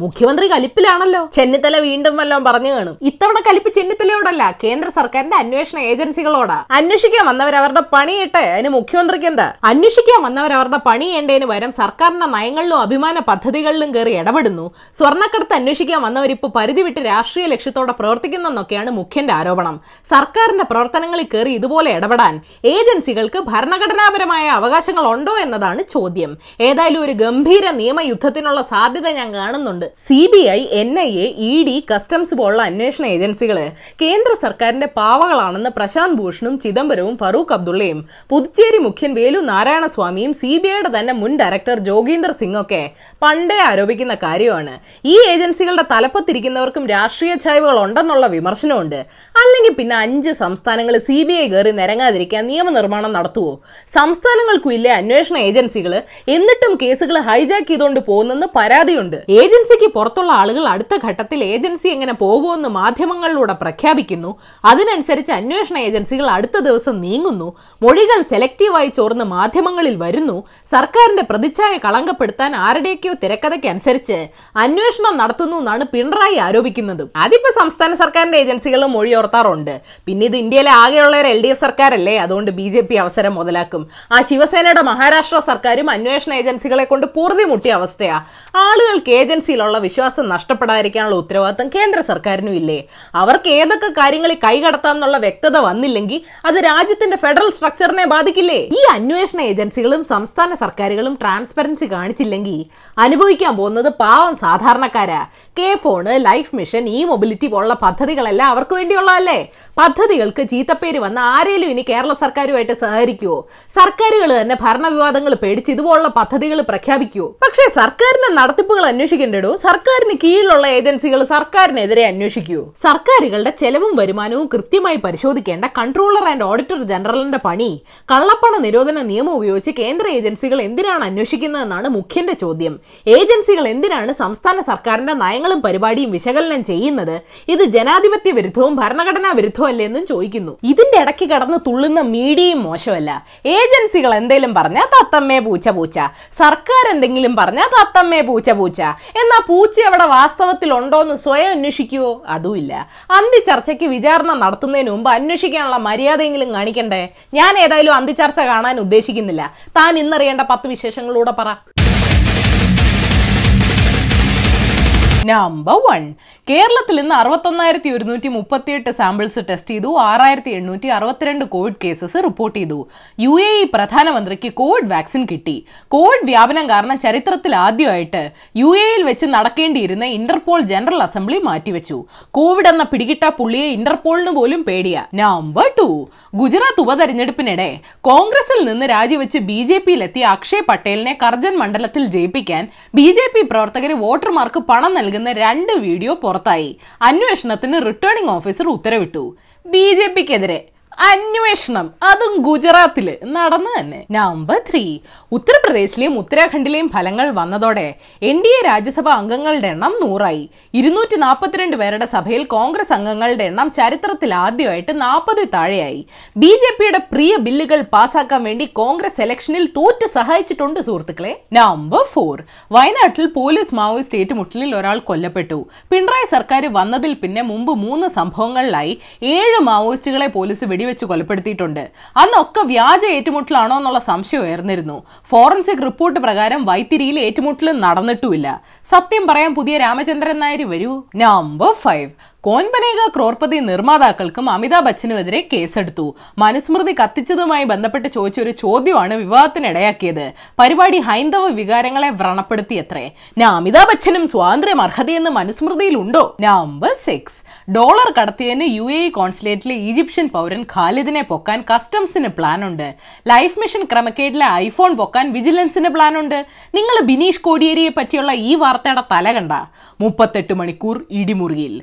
മുഖ്യമന്ത്രി കലിപ്പിലാണല്ലോ. ചെന്നിത്തല വീണ്ടും വല്ലതും പറഞ്ഞു കാണും. ഇത്തവണ കലിപ്പ് ചെന്നിത്തലയോടല്ല കേന്ദ്ര സർക്കാരിന്റെ അന്വേഷണ ഏജൻസികളോടാ. അന്വേഷിക്കാൻ വന്നവർ അവരുടെ പണിയിട്ടെ അതിന് മുഖ്യമന്ത്രിക്ക് എന്താ? അന്വേഷിക്കാൻ വന്നവർ അവരുടെ പണി ചെയ്യേണ്ടതിന് വരും സർക്കാരിന്റെ നയങ്ങളിലും അഭിമാന പദ്ധതികളിലും കയറി ഇടപെടുന്നു. സ്വർണക്കടത്ത് അന്വേഷിക്കാൻ വന്നവർ ഇപ്പൊ പരിധി വിട്ട് രാഷ്ട്രീയ ലക്ഷ്യത്തോടെ പ്രവർത്തിക്കുന്നെന്നൊക്കെയാണ് മുഖ്യന്റെ ആരോപണം. സർക്കാരിന്റെ പ്രവർത്തനങ്ങളിൽ കയറി ഇതുപോലെ ഇടപെടാൻ ഏജൻസികൾക്ക് ഭരണഘടനാപരമായ അവകാശങ്ങൾ ഉണ്ടോ എന്നതാണ് ചോദ്യം. ഏതായാലും ഒരു ഗംഭീര നിയമയുദ്ധത്തിനുള്ള സാധ്യത ഞാൻ കാണുന്നുണ്ട്. C B I N I A E D customs പോലുള്ള അന്വേഷണ ഏജൻസികൾ കേന്ദ്ര സർക്കാരിന്റെ പാവകളാണെന്ന് പ്രശാന്ത് ഭൂഷണും ചിദംബരവും ഫറൂഖ് അബ്ദുള്ളയും പുതുച്ചേരി മുഖ്യൻ വേലു നാരായണസ്വാമിയും സി ബി ഐയുടെ തന്നെ മുൻ ഡയറക്ടർ ജോഗീന്ദർ സിംഗ് ഒക്കെ പണ്ടേ ആരോപിക്കുന്ന കാര്യമാണ്. ഈ ഏജൻസികളുടെ തലപ്പത്തിരിക്കുന്നവർക്കും രാഷ്ട്രീയ ചായ്വുകൾ ഉണ്ടെന്നുള്ള വിമർശനമുണ്ട്. അല്ലെങ്കിൽ പിന്നെ അഞ്ച് സംസ്ഥാനങ്ങൾ സി ബി ഐ കയറി നിരങ്ങാതിരിക്കാൻ നിയമനിർമ്മാണം നടത്തുവോ? സംസ്ഥാനങ്ങൾക്കും ഇല്ലേ അന്വേഷണ ഏജൻസികൾ എന്നിട്ടും കേസുകൾ ഹൈജാക്ക് ചെയ്തുകൊണ്ട് പോകുന്നെന്ന് പരാതിയുണ്ട്. ഏജൻസിക്ക് പുറത്തുള്ള ആളുകൾ അടുത്ത ഘട്ടത്തിൽ ഏജൻസി എങ്ങനെ പോകുമെന്ന് മാധ്യമങ്ങളിലൂടെ പ്രഖ്യാപിക്കുന്നു. അതിനനുസരിച്ച് അന്വേഷണ ഏജൻസികൾ അടുത്ത ദിവസം നീങ്ങുന്നു. മൊഴികൾ സെലക്റ്റീവായി ചോർന്ന് മാധ്യമങ്ങളിൽ വരുന്നു. സർക്കാരിന്റെ പ്രതിച്ഛായ കളങ്കപ്പെടുത്താൻ ആരുടെയൊക്കെയോ തിരക്കഥയ്ക്കനുസരിച്ച് അന്വേഷണം നടത്തുന്നു എന്നാണ് പിണറായി ആരോപിക്കുന്നത്. അതിപ്പോ സംസ്ഥാന സർക്കാരിന്റെ ഏജൻസികളും മൊഴിയോർത്താറുണ്ട് പിന്നെ ഇത് ഇന്ത്യയിലെ ആകെയുള്ള എൽ ഡി എഫ് സർക്കാരല്ലേ? അതുകൊണ്ട് ബി ജെ പി അവസരം മുതലാക്കും. ആ ശിവസേനയുടെ മഹാരാഷ്ട്ര സർക്കാരും അന്വേഷണ ഏജൻസികളെ കൊണ്ട് പൂർതി മുട്ടിയ അവസ്ഥയാ. ആളുകൾക്ക് ഏജൻസിയിലുള്ള വിശ്വാസം നഷ്ടപ്പെടാതിരിക്കാനുള്ള ഉത്തരവാദിത്തം കേന്ദ്ര സർക്കാരിനും ഇല്ലേ? അവർക്ക് ഏതൊക്കെ കാര്യങ്ങളിൽ കൈകടത്താം എന്നുള്ള വ്യക്തത വന്നില്ലെങ്കിൽ അത് രാജ്യത്തിന്റെ ഫെഡറൽ സ്ട്രക്ചറിനെ ബാധിക്കില്ലേ? ഈ അന്വേഷണ ഏജൻസികളും സംസ്ഥാന സർക്കാരുകളും ട്രാൻസ്പെറൻസി കാണിച്ചില്ലെങ്കിൽ അനുഭവിക്കാൻ പോകുന്നത് പാവം സാധാരണക്കാരാ. K phone life mission E mobility പോലുള്ള പദ്ധതികളെല്ലാം അവർക്ക് വേണ്ടിയുള്ളതല്ലേ? പദ്ധതികൾക്ക് ചീത്തപ്പേര് വന്ന ആരേലും ഇനി കേരള സർക്കാരുമായിട്ട് സഹകരിക്കുവോ? സർക്കാരുകൾ തന്നെ ഭരണവിവാദങ്ങൾ പേടിച്ച് ഇതുപോലുള്ള പദ്ധതികൾ പ്രഖ്യാപിക്കുവോ? പക്ഷേ സർക്കാരിന്റെ നടത്തിപ്പുകൾ അന്വേഷിക്കേണ്ടടോ? സർക്കാരിന് കീഴിലുള്ള ഏജൻസികൾ സർക്കാരിനെതിരെ അന്വേഷിക്കൂ. സർക്കാരുകളുടെ ചെലവും വരുമാനവും കൃത്യമായി പരിശോധിക്കേണ്ട കൺട്രോളർ ആൻഡ് ഓഡിറ്റർ ജനറലിന്റെ പണി. കള്ളപ്പണ നിരോധന നിയമം ഉപയോഗിച്ച് കേന്ദ്ര ഏജൻസികൾ എന്തിനാണ് അന്വേഷിക്കുന്നതെന്നാണ് മുഖ്യന്റെ ചോദ്യം. ഏജൻസികൾ എന്തിനാണ് സംസ്ഥാന സർക്കാരിന്റെ നയങ്ങളും പരിപാടിയും വിശകലനം ചെയ്യുന്നത്? ഇത് ജനാധിപത്യ വിരുദ്ധവും ഭരണഘടനാ വിരുദ്ധവും അല്ലെന്നും ചോദിക്കുന്നു. ഇതിന്റെ ഇടയ്ക്ക് കടന്ന് തുള്ളുന്ന മീഡിയയും മോശമല്ല. ഏജൻസികൾ എന്തെങ്കിലും പറഞ്ഞാൽ തത്തമ്മേ പൂച്ച പൂച്ച. സർക്കാർ എന്തെങ്കിലും പറഞ്ഞാൽ തത്തമ്മേ പൂച്ച പൂച്ച. എന്നാ പൂച്ച അവിടെ വാസ്തവത്തിൽ ഉണ്ടോ എന്ന് സ്വയം അന്വേഷിക്കുവോ? അതുമില്ല. അന്തി ചർച്ചയ്ക്ക് വിചാരണ നടത്തുന്നതിന് മുമ്പ് അന്വേഷിക്കാനുള്ള മര്യാദയെങ്കിലും കാണിക്കണ്ടേ? ഞാൻ ഏതായാലും അന്തി ചർച്ച കാണാൻ ഉദ്ദേശിക്കുന്നില്ല. താൻ ഇന്നറിയേണ്ട പത്ത് വിശേഷങ്ങളൂടെ പറ. നമ്പർ വൺ കേരളത്തിൽ ഇന്ന് അറുപത്തൊന്നായിരത്തി ഒരുന്നൂറ്റി മുപ്പത്തിയെട്ട് സാമ്പിൾസ് ടെസ്റ്റ് ചെയ്തു ആറായിരത്തി എണ്ണൂറ്റി അറുപത്തിരണ്ട് കോവിഡ് കേസസ് റിപ്പോർട്ട് ചെയ്തു. യു എ ഇ പ്രധാനമന്ത്രിക്ക് കോവിഡ് വാക്സിൻ കിട്ടി. കോവിഡ് വ്യാപനം കാരണം ചരിത്രത്തിൽ ആദ്യമായിട്ട് യു എയിൽ വെച്ച് നടക്കേണ്ടിയിരുന്ന ഇന്റർപോൾ ജനറൽ അസംബ്ലി മാറ്റിവെച്ചു. കോവിഡ് എന്ന പിടികിട്ട പുള്ളിയെ ഇന്റർപോളിന് പോലും പേടിയ. നമ്പർ ടു ഗുജറാത്ത് ഉപതെരഞ്ഞെടുപ്പിനിടെ കോൺഗ്രസിൽ നിന്ന് രാജിവെച്ച് ബി ജെ പിയിലെത്തിയ അക്ഷയ് പട്ടേലിനെ കർജൻ മണ്ഡലത്തിൽ ജയിപ്പിക്കാൻ ബി ജെ പി പ്രവർത്തകർ വോട്ടർമാർക്ക് പണം നൽകുന്ന രണ്ട് വീഡിയോ പുറത്തായി. അന്വേഷണത്തിന് റിട്ടേണിംഗ് ഓഫീസർ ഉത്തരവിട്ടു. ബി ജെ പിക്കെതിരെ അന്വേഷണം. അതും ഗുജറാത്തിൽ. നടന്നു തന്നെ. നമ്പർ ത്രീ ഉത്തർപ്രദേശിലെയും ഉത്തരാഖണ്ഡിലെയും ഫലങ്ങൾ വന്നതോടെ എൻ ഡി എ രാജ്യസഭ അംഗങ്ങളുടെ എണ്ണം നൂറായി. ഇരുന്നൂറ്റി നാൽപ്പത്തിരണ്ട് പേരുടെ സഭയിൽ കോൺഗ്രസ് അംഗങ്ങളുടെ എണ്ണം ചരിത്രത്തിൽ ആദ്യമായിട്ട് നാൽപ്പത് താഴെയായി. ബി ജെ പിയുടെ പ്രിയ ബില്ലുകൾ പാസാക്കാൻ വേണ്ടി കോൺഗ്രസ് ഇലക്ഷനിൽ തോറ്റ് സഹായിച്ചിട്ടുണ്ട് സുഹൃത്തുക്കളെ. നമ്പർ ഫോർ വയനാട്ടിൽ പോലീസ് മാവോയിസ്റ്റ് ഏറ്റുമുട്ടലിൽ ഒരാൾ കൊല്ലപ്പെട്ടു. പിണറായി സർക്കാർ വന്നതിൽ പിന്നെ മുമ്പ് മൂന്ന് സംഭവങ്ങളിലായി. ഏഴ് മാവോയിസ്റ്റുകളെ പോലീസ് വെടിവെച്ച് കൊലപ്പെടുത്തിയിട്ടുണ്ട്. അന്നൊക്കെ വ്യാജ ഏറ്റുമുട്ടലാണോ എന്നുള്ള സംശയം ഉയർന്നിരുന്നു. ഫോറൻസിക് റിപ്പോർട്ട് പ്രകാരം വൈത്തിരിയിൽ ഏറ്റുമുട്ടൽ നടന്നിട്ടുമില്ല. സത്യം പറയാൻ പുതിയ രാമചന്ദ്രൻ നായർ വരൂ. Number five. കോൻപനേക ക്രോർപതി നിർമ്മാതാക്കൾക്കും അമിതാഭ് ബച്ചനുമെതിരെ കേസെടുത്തു. മനുസ്മൃതി കത്തിച്ചതുമായി ബന്ധപ്പെട്ട് ചോദിച്ച ഒരു ചോദ്യമാണ് വിവാദത്തിനിടയാക്കിയത് പരിപാടി ഹൈന്ദവ വികാരങ്ങളെ വ്രണപ്പെടുത്തിയത്രേ. ഞാൻ അമിതാഭ് ബച്ചനും സ്വാതന്ത്ര്യം അർഹതയെന്ന് മനുസ്മൃതിയിലുണ്ടോ? നമ്പർ സിക്സ് ഡോളർ കടത്തിയതിന് യു എ കോൺസുലേറ്റിലെ ഈജിപ്ഷ്യൻ പൗരൻ ഖാലിദിനെ പൊക്കാൻ കസ്റ്റംസിന് പ്ലാൻ ഉണ്ട് ലൈഫ് മിഷൻ ക്രമക്കേടിലെ ഐഫോൺ പൊക്കാൻ വിജിലൻസിന് പ്ലാൻ ഉണ്ട് നിങ്ങൾ ബിനീഷ് കോടിയേരിയെ പറ്റിയുള്ള ഈ വാർത്തയുടെ തല കണ്ട മുപ്പത്തെട്ട് മണിക്കൂർ ഇടിമുറിയിൽ.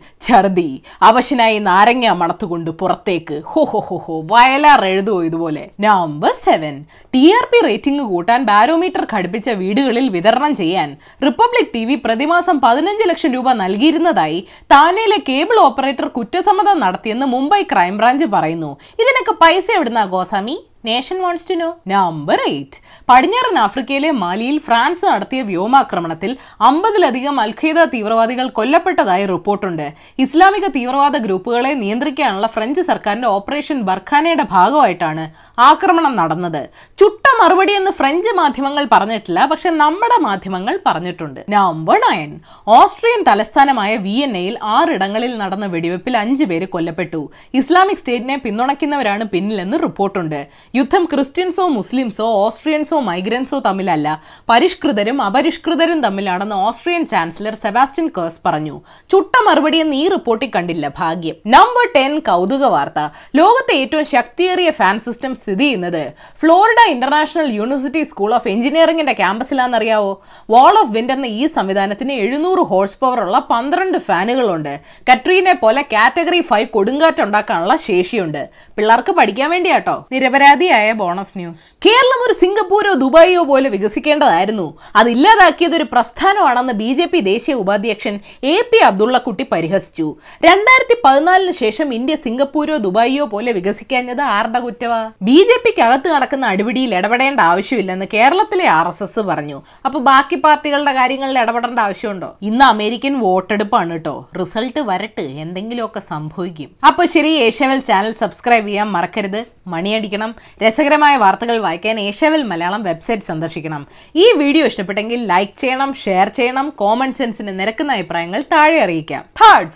ഛർദി അവശനായി നാരങ്ങ മണത്തുകൊണ്ട് പുറത്തേക്ക്. ഹോ ഹോ ഹോ ഹോ. വയലാർ എഴുതുമോ ഇതുപോലെ? Number seven T R P rating കൂട്ടാൻ ബാരോമീറ്റർ ഘടിപ്പിച്ച വീടുകളിൽ വിതരണം ചെയ്യാൻ റിപ്പബ്ലിക് ടി വി പ്രതിമാസം പതിനഞ്ച് ലക്ഷം രൂപ നൽകിയിരുന്നതായി താനെയിലെ കേബിൾ ഓപ്പറേറ്റർ കുറ്റസമ്മതം നടത്തിയെന്ന് മുംബൈ ക്രൈംബ്രാഞ്ച് പറയുന്നു. ഇതിനൊക്കെ പൈസ എവിടുന്നാ Goswami? Nation wants to know number eight. പടിഞ്ഞാറൻ ആഫ്രിക്കയിലെ മാലിയിൽ ഫ്രാൻസ് നടത്തിയ വ്യോമാക്രമണത്തിൽ അമ്പതിലധികം അൽഖയ്ദ തീവ്രവാദികൾ കൊല്ലപ്പെട്ടതായി റിപ്പോർട്ടുണ്ട്. ഇസ്ലാമിക തീവ്രവാദ ഗ്രൂപ്പുകളെ നിയന്ത്രിക്കാനുള്ള ഫ്രഞ്ച് സർക്കാരിന്റെ ഓപ്പറേഷൻ ബർഖാനയുടെ ഭാഗമായിട്ടാണ് ആക്രമണം നടന്നത്. ചുട്ട മറുപടി എന്ന് ഫ്രഞ്ച് മാധ്യമങ്ങൾ പറഞ്ഞിട്ടില്ല പക്ഷെ നമ്മുടെ മാധ്യമങ്ങൾ പറഞ്ഞിട്ടുണ്ട്. നമ്പർ നയൻ ഓസ്ട്രിയൻ തലസ്ഥാനമായ വിയന്നയിൽ ആറിടങ്ങളിൽ നടന്ന വെടിവെപ്പിൽ അഞ്ചു പേര് കൊല്ലപ്പെട്ടു. ഇസ്ലാമിക് സ്റ്റേറ്റിനെ പിന്തുണയ്ക്കുന്നവരാണ് പിന്നിലെന്ന് റിപ്പോർട്ടുണ്ട്. യുദ്ധം ക്രിസ്ത്യൻസോ മുസ്ലിംസോ ഓസ്ട്രിയൻസോ മൈഗ്രൻസോ തമ്മിലല്ല. പരിഷ്കൃതരും അപരിഷ്കൃതരും തമ്മിലാണെന്ന് ഓസ്ട്രിയൻ ചാൻസലർ സെബാസ്റ്റ്യൻ കേഴ്സ് പറഞ്ഞു. ചുട്ട മറുപടി എന്ന് ഈ റിപ്പോർട്ടിൽ കണ്ടില്ല ഭാഗ്യം. നമ്പർ ടെൻ കൗതുക വാർത്ത ലോകത്തെ ഏറ്റവും ശക്തിയേറിയ ഫാൻ സിസ്റ്റം സ്ഥിതി ചെയ്യുന്നത്? Florida International University School of എഞ്ചിനീയറിംഗിന്റെ ക്യാമ്പസിലാണെന്നറിയാവോ? വാൾ ഓഫ് വിൻഡ് എന്ന ഈ സംവിധാനത്തിന് എഴുന്നൂറ് ഹോഴ്സ് പവർ ഉള്ള പന്ത്രണ്ട് ഫാനുകളുണ്ട്. കട്രീനെ പോലെ കാറ്റഗറി ഫൈവ് കൊടുങ്കാറ്റ് ഉണ്ടാക്കാനുള്ള ശേഷിയുണ്ട്. പിള്ളേർക്ക് പഠിക്കാൻ വേണ്ടിയാട്ടോ. നിരപരാധിയായ ബോണസ് ന്യൂസ്. കേരളം ഒരു സിംഗപ്പൂരോ ദുബായിയോ പോലെ വികസിക്കേണ്ടതായിരുന്നു. അതില്ലാതാക്കിയത് ഒരു പ്രസ്ഥാനമാണെന്ന് ബി ജെ പി ദേശീയ ഉപാധ്യക്ഷൻ എ പി അബ്ദുള്ളക്കുട്ടി പരിഹസിച്ചു. രണ്ടായിരത്തി പതിനാലിന് ശേഷം ഇന്ത്യ സിംഗപ്പൂരോ ദുബായിയോ പോലെ വികസിക്കാഞ്ഞത് ആരുടെ കുറ്റവാ? ബി ജെ പിക്ക് അകത്ത് നടക്കുന്ന അടിപിടിയിൽ ഇടപെടേണ്ട ആവശ്യമില്ലെന്ന് കേരളത്തിലെ ആർ എസ് എസ് പറഞ്ഞു. അപ്പൊ ബാക്കി പാർട്ടികളുടെ കാര്യങ്ങളിൽ ഇടപെടേണ്ട ആവശ്യമുണ്ടോ? ഇന്ന് അമേരിക്കൻ വോട്ടെടുപ്പാണ് കേട്ടോ റിസൾട്ട് വരട്ട്. എന്തെങ്കിലുമൊക്കെ സംഭവിക്കും. അപ്പൊ ശരി ഏഷ്യാവൽ ചാനൽ സബ്സ്ക്രൈബ് ചെയ്യാൻ മറക്കരുത്. മണിയടിക്കണം. രസകരമായ വാർത്തകൾ വായിക്കാൻ ഏഷ്യാവൽ മലയാളം വെബ്സൈറ്റ് സന്ദർശിക്കണം. ഈ വീഡിയോ ഇഷ്ടപ്പെട്ടെങ്കിൽ ലൈക്ക് ചെയ്യണം ഷെയർ ചെയ്യണം കോമൺ സെൻസിന് നിരക്കുന്ന അഭിപ്രായങ്ങൾ താഴെ അറിയിക്കാം.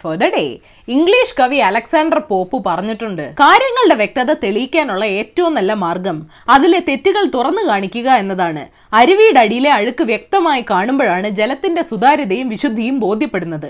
ഫോർ ദ ഡേ ഇംഗ്ലീഷ് കവി അലക്സാണ്ടർ പോപ്പ് പറഞ്ഞിട്ടുണ്ട് കാര്യങ്ങളുടെ വ്യക്തത തെളിയിക്കാനുള്ള ഏറ്റവും നല്ല മാർഗം അതിലെ തെറ്റുകൾ തുറന്നു കാണിക്കുക എന്നതാണ്. അരുവിയുടെ അടിയിലെ അഴുക്ക് വ്യക്തമായി കാണുമ്പോഴാണ് ജലത്തിന്റെ സുതാര്യതയും വിശുദ്ധിയും ബോധ്യപ്പെടുന്നത്.